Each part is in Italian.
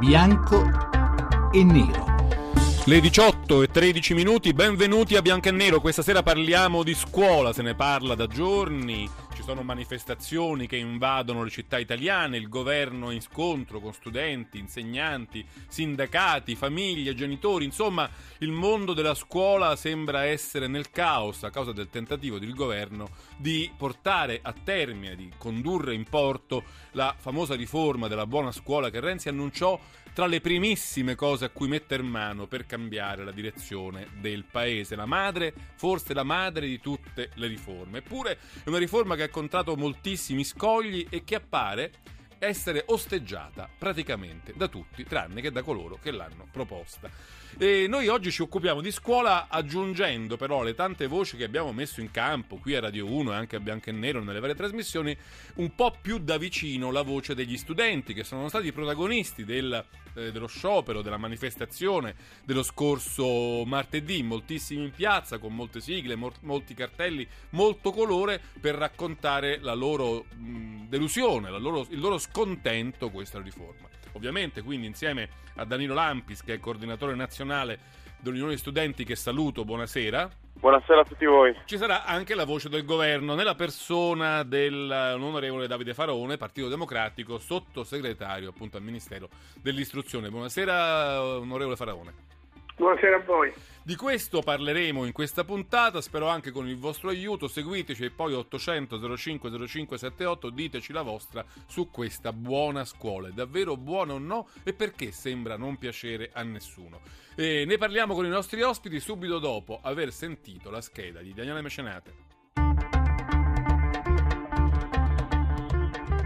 bianco e nero. Le 18 e 13 minuti, benvenuti a Bianco e Nero. Questa sera parliamo di scuola, se ne parla da giorni. Ci sono manifestazioni che invadono le città italiane, il governo è in scontro con studenti, insegnanti, sindacati, famiglie, genitori, insomma il mondo della scuola sembra essere nel caos a causa del tentativo del governo di portare a termine, di condurre in porto la famosa riforma della buona scuola che Renzi annunciò tra le primissime cose a cui mettere mano per cambiare la direzione del paese. La madre, forse la madre di tutte le riforme. Eppure è una riforma che ha incontrato moltissimi scogli e che appare essere osteggiata praticamente da tutti, tranne che da coloro che l'hanno proposta. E noi oggi ci occupiamo di scuola aggiungendo però le tante voci che abbiamo messo in campo qui a Radio 1 e anche a Bianco e Nero nelle varie trasmissioni, un po' più da vicino la voce degli studenti che sono stati protagonisti del, eh, dello sciopero, della manifestazione dello scorso martedì, moltissimi in piazza con molte sigle, mo- molti cartelli, molto colore per raccontare la loro mh, delusione, la loro, il loro scontento questa riforma. Ovviamente quindi insieme a Danilo Lampis che è coordinatore nazionale dell'Unione Studenti che saluto, buonasera. Buonasera a tutti voi. Ci sarà anche la voce del governo nella persona dell'onorevole Davide Farone, Partito Democratico, sottosegretario appunto al Ministero dell'Istruzione. Buonasera onorevole Farone. Buonasera a voi. Di questo parleremo in questa puntata, spero anche con il vostro aiuto. Seguiteci e poi 800 05 05 78 diteci la vostra su questa buona scuola. È davvero buona o no e perché sembra non piacere a nessuno? E ne parliamo con i nostri ospiti subito dopo aver sentito la scheda di Daniele Mecenate.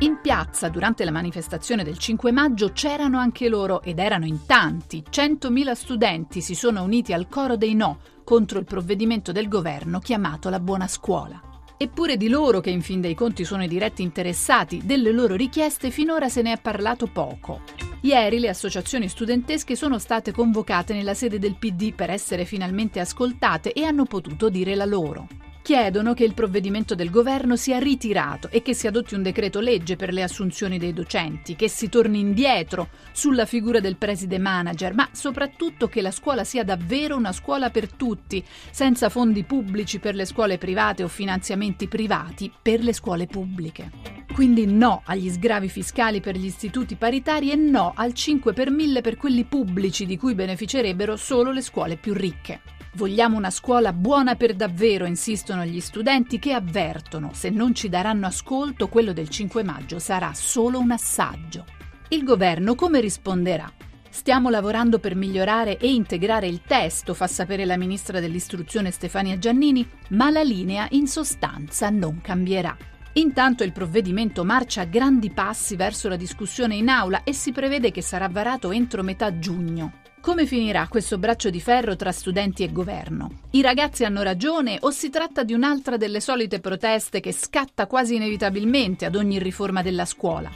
In piazza durante la manifestazione del 5 maggio c'erano anche loro ed erano in tanti. 100.000 studenti si sono uniti al coro dei no contro il provvedimento del governo chiamato la buona scuola. Eppure di loro, che in fin dei conti sono i diretti interessati, delle loro richieste finora se ne è parlato poco. Ieri le associazioni studentesche sono state convocate nella sede del PD per essere finalmente ascoltate e hanno potuto dire la loro chiedono che il provvedimento del governo sia ritirato e che si adotti un decreto legge per le assunzioni dei docenti, che si torni indietro sulla figura del preside manager, ma soprattutto che la scuola sia davvero una scuola per tutti, senza fondi pubblici per le scuole private o finanziamenti privati per le scuole pubbliche. Quindi no agli sgravi fiscali per gli istituti paritari e no al 5 per 1000 per quelli pubblici di cui beneficerebbero solo le scuole più ricche. Vogliamo una scuola buona per davvero, insistono gli studenti che avvertono, se non ci daranno ascolto, quello del 5 maggio sarà solo un assaggio. Il governo come risponderà? Stiamo lavorando per migliorare e integrare il testo, fa sapere la ministra dell'istruzione Stefania Giannini, ma la linea in sostanza non cambierà. Intanto il provvedimento marcia a grandi passi verso la discussione in aula e si prevede che sarà varato entro metà giugno. Come finirà questo braccio di ferro tra studenti e governo? I ragazzi hanno ragione o si tratta di un'altra delle solite proteste che scatta quasi inevitabilmente ad ogni riforma della scuola?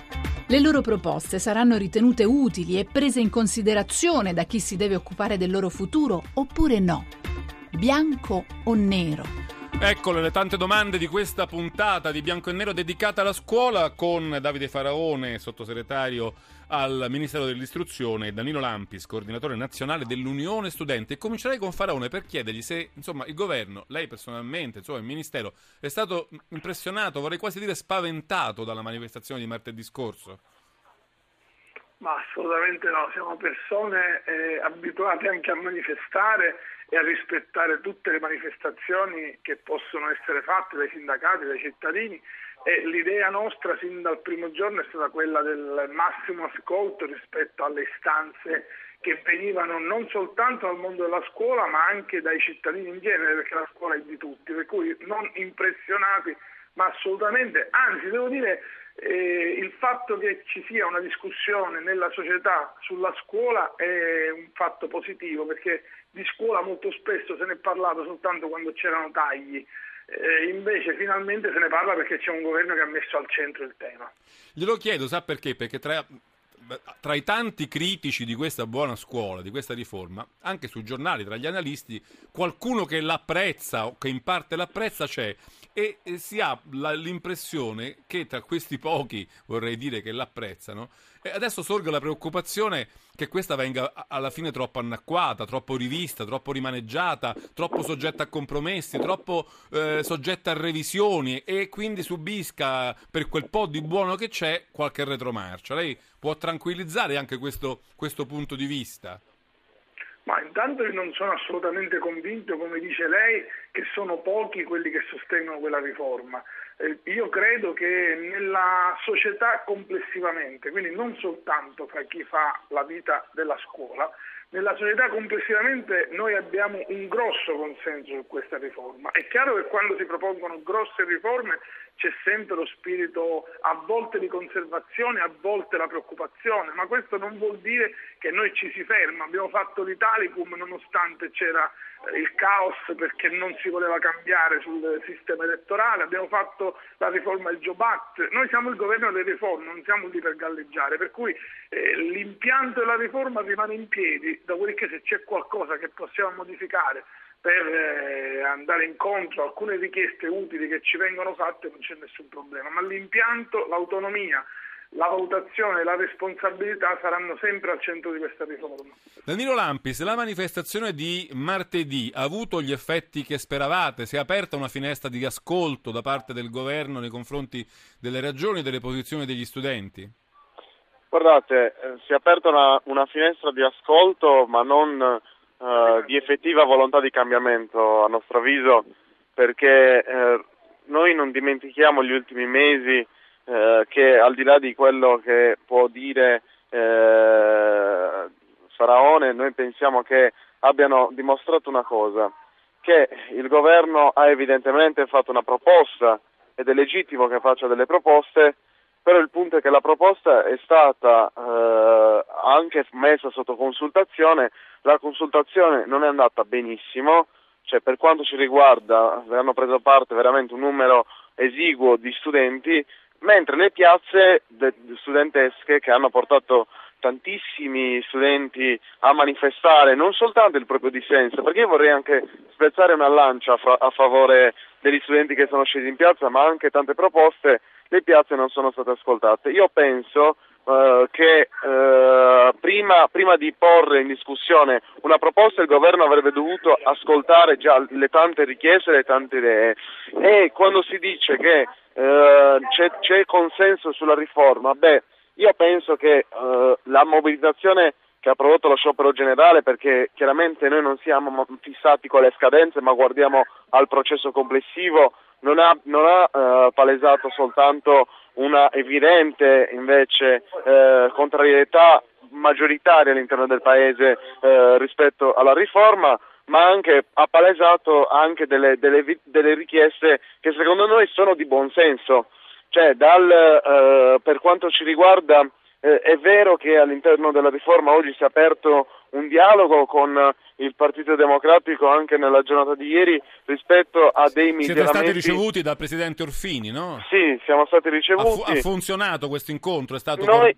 Le loro proposte saranno ritenute utili e prese in considerazione da chi si deve occupare del loro futuro oppure no? Bianco o nero? Eccole le tante domande di questa puntata di Bianco e Nero dedicata alla scuola con Davide Faraone, sottosegretario al Ministero dell'Istruzione, e Danilo Lampis, coordinatore nazionale dell'Unione Studenti. E comincerei con Faraone per chiedergli se insomma, il governo, lei personalmente, insomma, il Ministero, è stato impressionato, vorrei quasi dire spaventato dalla manifestazione di martedì scorso. Ma assolutamente no, siamo persone eh, abituate anche a manifestare e a rispettare tutte le manifestazioni che possono essere fatte dai sindacati, dai cittadini. E l'idea nostra sin dal primo giorno è stata quella del massimo ascolto rispetto alle istanze che venivano non soltanto dal mondo della scuola ma anche dai cittadini in genere perché la scuola è di tutti, per cui non impressionati ma assolutamente, anzi devo dire eh, il fatto che ci sia una discussione nella società sulla scuola è un fatto positivo perché di scuola molto spesso se ne è parlato soltanto quando c'erano tagli. Eh, invece finalmente se ne parla perché c'è un governo che ha messo al centro il tema. Glielo chiedo, sa perché? Perché tra, tra, i tanti critici di questa buona scuola, di questa riforma, anche sui giornali, tra gli analisti, qualcuno che l'apprezza o che in parte l'apprezza c'è e, si ha la, l'impressione che tra questi pochi, vorrei dire, che l'apprezzano, adesso sorge la preoccupazione che questa venga alla fine troppo annacquata, troppo rivista, troppo rimaneggiata, troppo soggetta a compromessi, troppo eh, soggetta a revisioni e quindi subisca per quel po' di buono che c'è qualche retromarcia. Lei può tranquillizzare anche questo, questo punto di vista? Ma intanto io non sono assolutamente convinto, come dice lei, che sono pochi quelli che sostengono quella riforma. Eh, io credo che nella società complessivamente, quindi non soltanto fra chi fa la vita della scuola, nella società complessivamente noi abbiamo un grosso consenso su questa riforma. È chiaro che quando si propongono grosse riforme c'è sempre lo spirito a volte di conservazione, a volte la preoccupazione, ma questo non vuol dire che noi ci si ferma. Abbiamo fatto l'Italicum nonostante c'era il caos perché non si voleva cambiare sul sistema elettorale, abbiamo fatto la riforma del Job Act, noi siamo il governo delle riforme, non siamo lì per galleggiare, per cui eh, l'impianto della riforma rimane in piedi, dopodiché se c'è qualcosa che possiamo modificare per eh, andare incontro a alcune richieste utili che ci vengono fatte non c'è nessun problema, ma l'impianto, l'autonomia, la valutazione e la responsabilità saranno sempre al centro di questa riforma. Danilo Lampis, la manifestazione di martedì ha avuto gli effetti che speravate? Si è aperta una finestra di ascolto da parte del governo nei confronti delle ragioni e delle posizioni degli studenti? Guardate, eh, si è aperta una, una finestra di ascolto, ma non uh, di effettiva volontà di cambiamento, a nostro avviso, perché uh, noi non dimentichiamo gli ultimi mesi uh, che al di là di quello che può dire Faraone, noi pensiamo che abbiano dimostrato una cosa, che il governo ha evidentemente fatto una proposta ed è legittimo che faccia delle proposte, è che la proposta è stata eh, anche messa sotto consultazione, la consultazione non è andata benissimo, cioè per quanto ci riguarda hanno preso parte veramente un numero esiguo di studenti, mentre le piazze studentesche che hanno portato tantissimi studenti a manifestare non soltanto il proprio dissenso, perché io vorrei anche spezzare una lancia a, fa- a favore degli studenti che sono scesi in piazza, ma anche tante proposte le piazze non sono state ascoltate. Io penso uh, che uh, prima, prima, di porre in discussione una proposta il governo avrebbe dovuto ascoltare già le tante richieste le tante idee e quando si dice che uh, c'è, c'è, consenso sulla riforma, beh, io penso che la mobilitazione che ha prodotto lo sciopero generale perché chiaramente noi non siamo fissati con le scadenze ma guardiamo al processo complessivo non ha, non ha eh, palesato soltanto una evidente invece eh, contrarietà maggioritaria all'interno del Paese eh, rispetto alla riforma, ma anche, ha palesato anche delle, delle, delle, richieste che secondo noi sono di buon senso. Cioè, dal, eh, per quanto ci riguarda, eh, è vero che all'interno della riforma oggi si è aperto un dialogo con il Partito Democratico anche nella giornata di ieri rispetto a dei miglioramenti. Siete stati ricevuti dal Presidente Orfini, no? Sì, siamo stati ricevuti. Ha, fu- ha funzionato questo incontro? È stato, noi,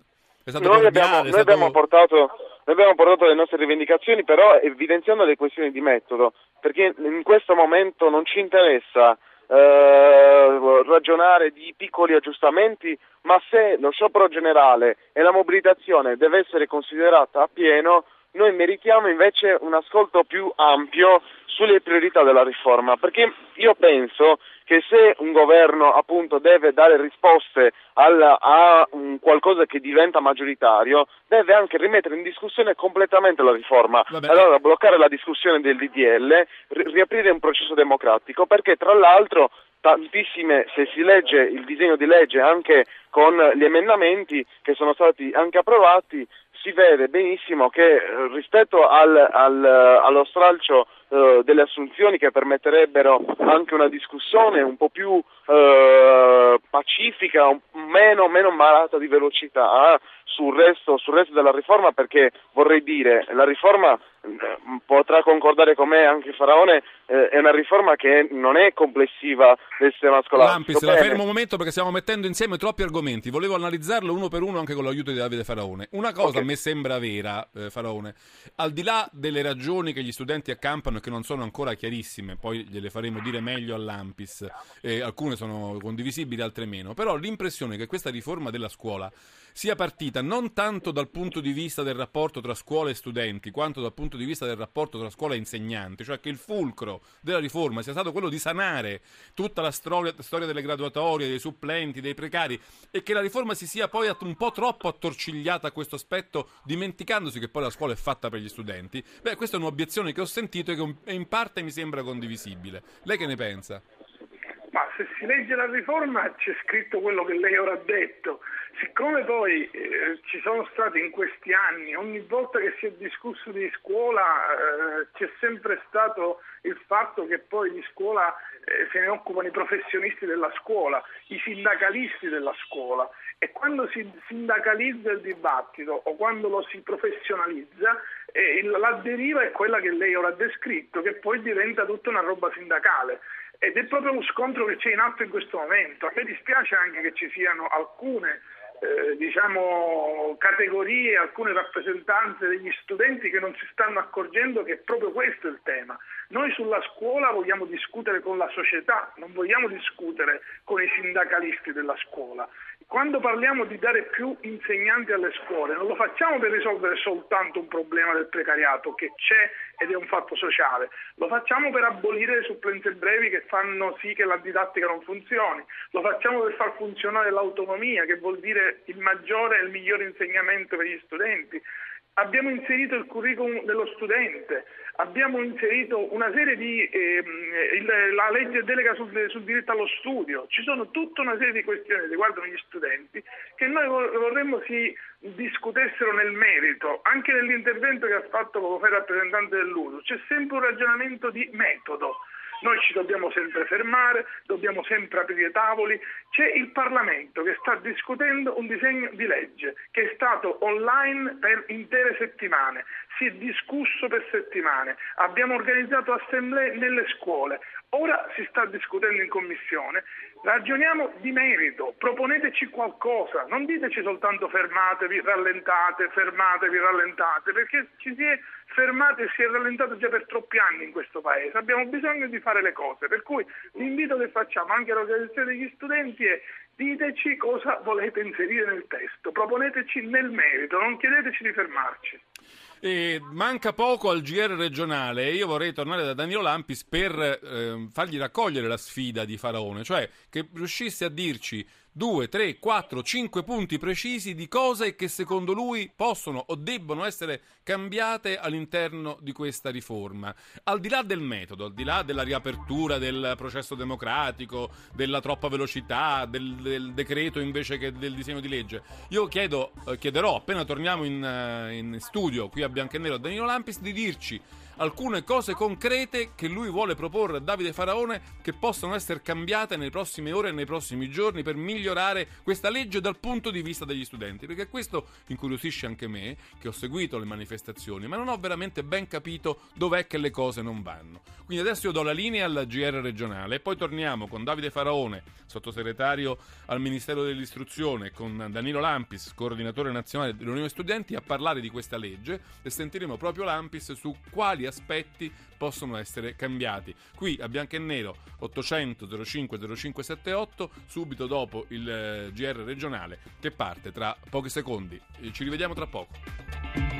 è stato noi, cordiale, abbiamo, è noi, abbiamo portato, noi abbiamo portato le nostre rivendicazioni, però evidenziando le questioni di metodo, perché in questo momento non ci interessa eh, ragionare di piccoli aggiustamenti, ma se lo sciopero generale e la mobilitazione deve essere considerata a pieno, noi meritiamo invece un ascolto più ampio sulle priorità della riforma, perché io penso che se un governo appunto deve dare risposte al, a un qualcosa che diventa maggioritario, deve anche rimettere in discussione completamente la riforma. Allora bloccare la discussione del DDL, ri- riaprire un processo democratico, perché tra l'altro tantissime, se si legge il disegno di legge anche con gli emendamenti che sono stati anche approvati, si vede benissimo che eh, rispetto al, al, allo stralcio eh, delle assunzioni che permetterebbero anche una discussione un po' più eh, pacifica, un, meno, meno malata di velocità sul resto, sul resto della riforma perché vorrei dire la riforma potrà concordare con me anche Faraone, eh, è una riforma che non è complessiva del sistema scolastico. Lampis, la fermo un momento perché stiamo mettendo insieme troppi argomenti, volevo analizzarlo uno per uno anche con l'aiuto di Davide Faraone. Una cosa okay. a me sembra vera, eh, Faraone, al di là delle ragioni che gli studenti accampano che non sono ancora chiarissime, poi gliele faremo dire meglio all'Ampis, eh, alcune sono condivisibili, altre meno, però l'impressione che questa riforma della scuola sia partita non tanto dal punto di vista del rapporto tra scuola e studenti, quanto dal punto di vista del rapporto tra scuola e insegnanti, cioè che il fulcro della riforma sia stato quello di sanare tutta la storia, delle graduatorie, dei supplenti, dei precari e che la riforma si sia poi un po' troppo attorcigliata a questo aspetto, dimenticandosi che poi la scuola è fatta per gli studenti. Beh, questa è un'obiezione che ho sentito e che in parte mi sembra condivisibile. Lei che ne pensa? Ma se si legge la riforma c'è scritto quello che lei ora ha detto. Siccome poi eh, ci sono stati in questi anni, ogni volta che si è discusso di scuola eh, c'è sempre stato il fatto che poi di scuola eh, se ne occupano i professionisti della scuola, i sindacalisti della scuola e quando si sindacalizza il dibattito o quando lo si professionalizza eh, la deriva è quella che lei ora ha descritto, che poi diventa tutta una roba sindacale. Ed è proprio lo scontro che c'è in atto in questo momento. A me dispiace anche che ci siano alcune eh, diciamo, categorie, alcune rappresentanze degli studenti che non si stanno accorgendo che proprio questo è il tema. Noi sulla scuola vogliamo discutere con la società, non vogliamo discutere con i sindacalisti della scuola. Quando parliamo di dare più insegnanti alle scuole, non lo facciamo per risolvere soltanto un problema del precariato che c'è ed è un fatto sociale, lo facciamo per abolire le supplenze brevi che fanno sì che la didattica non funzioni, lo facciamo per far funzionare l'autonomia, che vuol dire il maggiore e il migliore insegnamento per gli studenti, abbiamo inserito il curriculum dello studente, abbiamo inserito una serie di eh, il, la legge delega sul, sul, diritto allo studio, ci sono tutta una serie di questioni che riguardano gli studenti che noi vorremmo si discutessero nel merito, anche nell'intervento che ha fatto poco il rappresentante dell'USU, c'è sempre un ragionamento di metodo. Noi ci dobbiamo sempre fermare, dobbiamo sempre aprire tavoli. C'è il Parlamento che sta discutendo un disegno di legge che è stato online per intere settimane, si è discusso per settimane, abbiamo organizzato assemblee nelle scuole, ora si sta discutendo in commissione Ragioniamo di merito, proponeteci qualcosa, non diteci soltanto fermatevi, rallentate, fermatevi, rallentate, perché ci si è fermati e si è rallentato già per troppi anni in questo Paese. Abbiamo bisogno di fare le cose, per cui l'invito che facciamo anche all'organizzazione degli studenti è diteci cosa volete inserire nel testo, proponeteci nel merito, non chiedeteci di fermarci. E manca poco al GR regionale e io vorrei tornare da Danilo Lampis per eh, fargli raccogliere la sfida di Faraone, cioè che riuscisse a dirci 2, 3, 4, 5 punti precisi di cose che secondo lui possono o debbono essere cambiate all'interno di questa riforma. Al di là del metodo, al di là della riapertura del processo democratico, della troppa velocità, del, del decreto invece che del disegno di legge, io chiedo, eh, chiederò appena torniamo in, uh, in studio qui a Bianco e Nero a Danilo Lampis di dirci alcune cose concrete che lui vuole proporre a Davide Faraone che possono essere cambiate nelle prossime ore e nei prossimi giorni per migliorare questa legge dal punto di vista degli studenti. Perché questo incuriosisce anche me, che ho seguito le manifestazioni, ma non ho veramente ben capito dov'è che le cose non vanno. Quindi adesso io do la linea al GR regionale e poi torniamo con Davide Faraone, sottosegretario al Ministero dell'Istruzione, con Danilo Lampis, coordinatore nazionale dell'Unione Studenti, a parlare di questa legge e sentiremo proprio Lampis su quali aspetti possono essere cambiati. Qui a bianco e nero 800 05 0578 subito dopo il eh, GR regionale che parte tra pochi secondi. Ci rivediamo tra poco.